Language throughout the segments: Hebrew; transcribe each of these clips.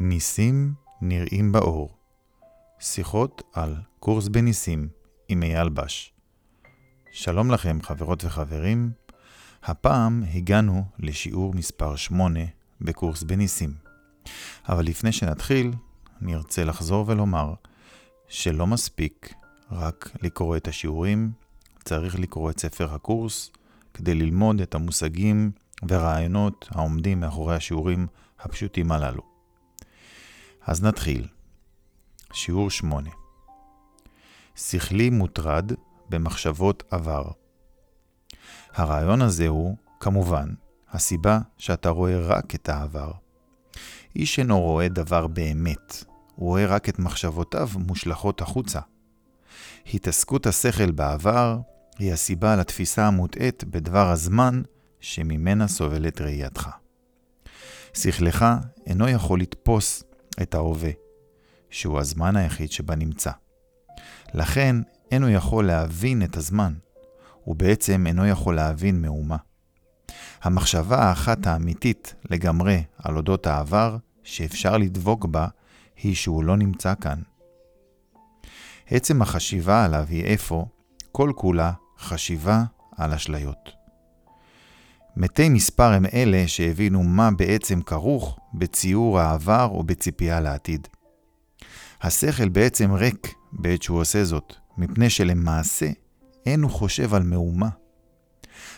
ניסים נראים באור. שיחות על קורס בניסים עם אייל בש. שלום לכם, חברות וחברים. הפעם הגענו לשיעור מספר 8 בקורס בניסים. אבל לפני שנתחיל, אני ארצה לחזור ולומר שלא מספיק רק לקרוא את השיעורים, צריך לקרוא את ספר הקורס כדי ללמוד את המושגים ורעיונות העומדים מאחורי השיעורים הפשוטים הללו. אז נתחיל. שיעור 8 שכלי מוטרד במחשבות עבר. הרעיון הזה הוא, כמובן, הסיבה שאתה רואה רק את העבר. איש אינו רואה דבר באמת, הוא רואה רק את מחשבותיו מושלכות החוצה. התעסקות השכל בעבר היא הסיבה לתפיסה המוטעית בדבר הזמן שממנה סובלת ראייתך. שכלך אינו יכול לתפוס את ההווה, שהוא הזמן היחיד שבה נמצא. לכן אינו יכול להבין את הזמן, ובעצם אינו יכול להבין מאומה. המחשבה האחת האמיתית לגמרי על אודות העבר, שאפשר לדבוק בה, היא שהוא לא נמצא כאן. עצם החשיבה עליו היא אפוא, כל כולה חשיבה על אשליות. מתי מספר הם אלה שהבינו מה בעצם כרוך בציור העבר או בציפייה לעתיד. השכל בעצם ריק בעת שהוא עושה זאת, מפני שלמעשה אין הוא חושב על מאומה.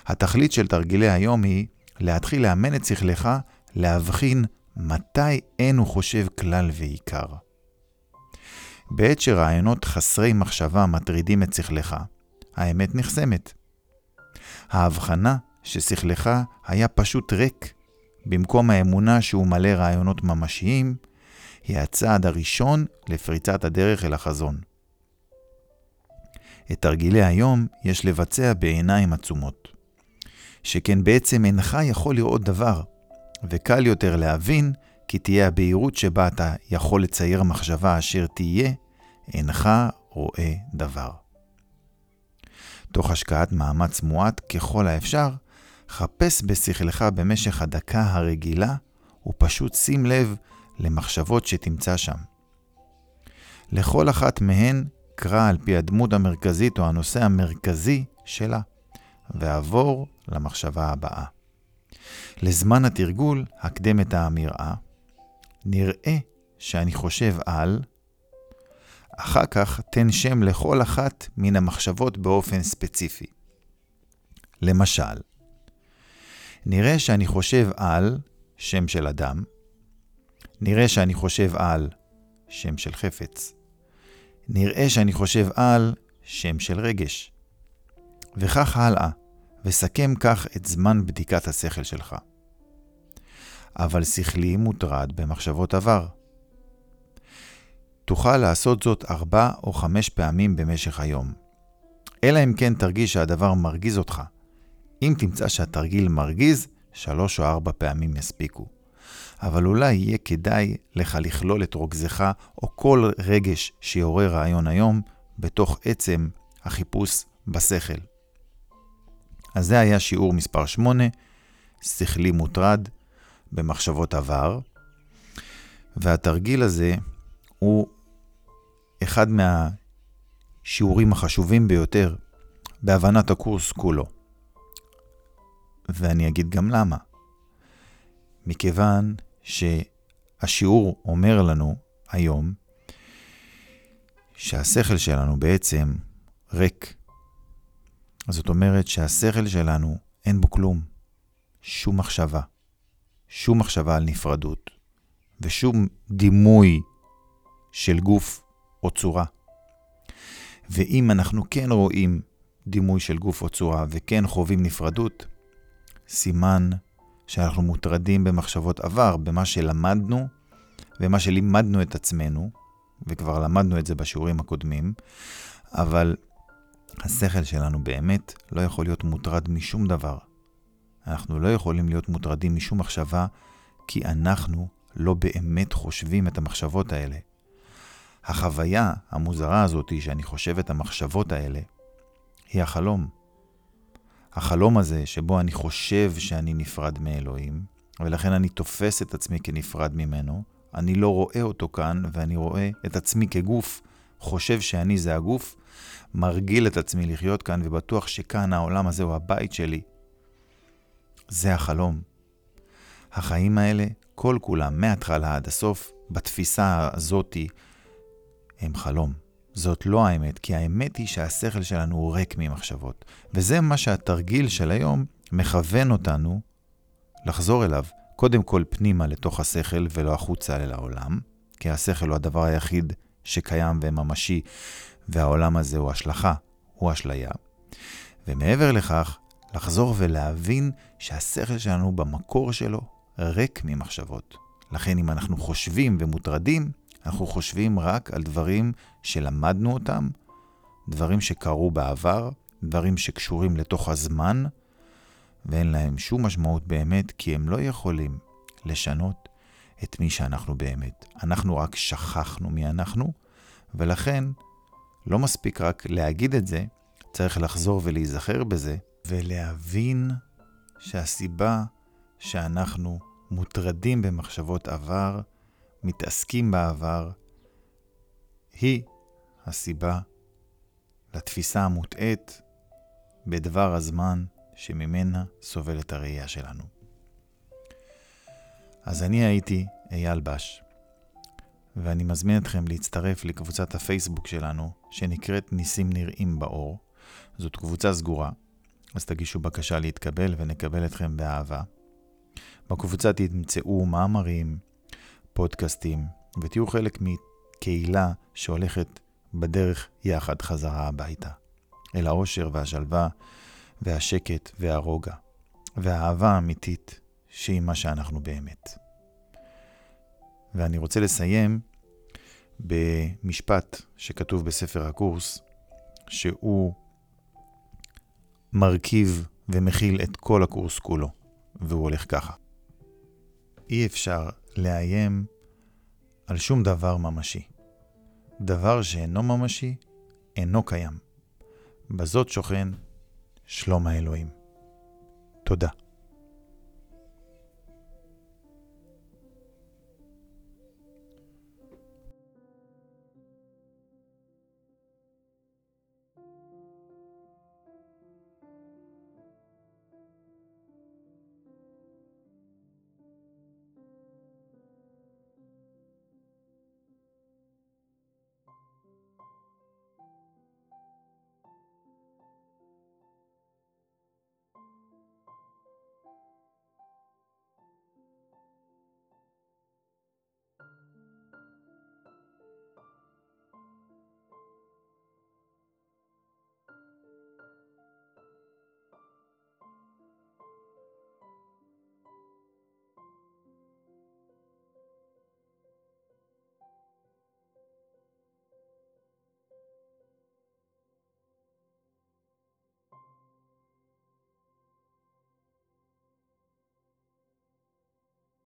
התכלית של תרגילי היום היא להתחיל לאמן את שכלך להבחין מתי אין הוא חושב כלל ועיקר. בעת שרעיונות חסרי מחשבה מטרידים את שכלך, האמת נחסמת. ההבחנה ששכלך היה פשוט ריק, במקום האמונה שהוא מלא רעיונות ממשיים, היא הצעד הראשון לפריצת הדרך אל החזון. את תרגילי היום יש לבצע בעיניים עצומות. שכן בעצם אינך יכול לראות דבר, וקל יותר להבין כי תהיה הבהירות שבה אתה יכול לצייר מחשבה אשר תהיה, אינך רואה דבר. תוך השקעת מאמץ מועט ככל האפשר, חפש בשכלך במשך הדקה הרגילה, ופשוט שים לב למחשבות שתמצא שם. לכל אחת מהן קרא על פי הדמות המרכזית או הנושא המרכזי שלה, ועבור למחשבה הבאה. לזמן התרגול, הקדם את האמירה, נראה שאני חושב על, אחר כך תן שם לכל אחת מן המחשבות באופן ספציפי. למשל, נראה שאני חושב על שם של אדם, נראה שאני חושב על שם של חפץ, נראה שאני חושב על שם של רגש. וכך הלאה, וסכם כך את זמן בדיקת השכל שלך. אבל שכלי מוטרד במחשבות עבר. תוכל לעשות זאת ארבע או חמש פעמים במשך היום. אלא אם כן תרגיש שהדבר מרגיז אותך. אם תמצא שהתרגיל מרגיז, שלוש או ארבע פעמים יספיקו. אבל אולי יהיה כדאי לך לכלול את רוגזך או כל רגש שיעורר רעיון היום בתוך עצם החיפוש בשכל. אז זה היה שיעור מספר 8, שכלי מוטרד במחשבות עבר, והתרגיל הזה הוא אחד מהשיעורים החשובים ביותר בהבנת הקורס כולו. ואני אגיד גם למה. מכיוון שהשיעור אומר לנו היום שהשכל שלנו בעצם ריק. זאת אומרת שהשכל שלנו אין בו כלום, שום מחשבה, שום מחשבה על נפרדות, ושום דימוי של גוף או צורה. ואם אנחנו כן רואים דימוי של גוף או צורה וכן חווים נפרדות, סימן שאנחנו מוטרדים במחשבות עבר, במה שלמדנו ומה שלימדנו את עצמנו, וכבר למדנו את זה בשיעורים הקודמים, אבל השכל שלנו באמת לא יכול להיות מוטרד משום דבר. אנחנו לא יכולים להיות מוטרדים משום מחשבה, כי אנחנו לא באמת חושבים את המחשבות האלה. החוויה המוזרה הזאת שאני חושב את המחשבות האלה, היא החלום. החלום הזה שבו אני חושב שאני נפרד מאלוהים, ולכן אני תופס את עצמי כנפרד ממנו, אני לא רואה אותו כאן, ואני רואה את עצמי כגוף, חושב שאני זה הגוף, מרגיל את עצמי לחיות כאן, ובטוח שכאן העולם הזה הוא הבית שלי. זה החלום. החיים האלה, כל כולם, מההתחלה עד הסוף, בתפיסה הזאתי, הם חלום. זאת לא האמת, כי האמת היא שהשכל שלנו הוא ריק ממחשבות. וזה מה שהתרגיל של היום מכוון אותנו לחזור אליו. קודם כל פנימה לתוך השכל ולא החוצה אל העולם, כי השכל הוא הדבר היחיד שקיים וממשי, והעולם הזה הוא השלכה, הוא אשליה. ומעבר לכך, לחזור ולהבין שהשכל שלנו במקור שלו ריק ממחשבות. לכן אם אנחנו חושבים ומוטרדים, אנחנו חושבים רק על דברים שלמדנו אותם, דברים שקרו בעבר, דברים שקשורים לתוך הזמן, ואין להם שום משמעות באמת, כי הם לא יכולים לשנות את מי שאנחנו באמת. אנחנו רק שכחנו מי אנחנו, ולכן לא מספיק רק להגיד את זה, צריך לחזור ולהיזכר בזה, ולהבין שהסיבה שאנחנו מוטרדים במחשבות עבר, מתעסקים בעבר, היא הסיבה לתפיסה המוטעית בדבר הזמן שממנה סובלת הראייה שלנו. אז אני הייתי אייל בש, ואני מזמין אתכם להצטרף לקבוצת הפייסבוק שלנו, שנקראת ניסים נראים באור. זאת קבוצה סגורה, אז תגישו בקשה להתקבל ונקבל אתכם באהבה. בקבוצה תמצאו מאמרים, פודקאסטים, ותהיו חלק מקהילה שהולכת בדרך יחד חזרה הביתה. אל האושר והשלווה והשקט והרוגע, והאהבה האמיתית שהיא מה שאנחנו באמת. ואני רוצה לסיים במשפט שכתוב בספר הקורס, שהוא מרכיב ומכיל את כל הקורס כולו, והוא הולך ככה. אי אפשר לאיים על שום דבר ממשי. דבר שאינו ממשי, אינו קיים. בזאת שוכן שלום האלוהים. תודה.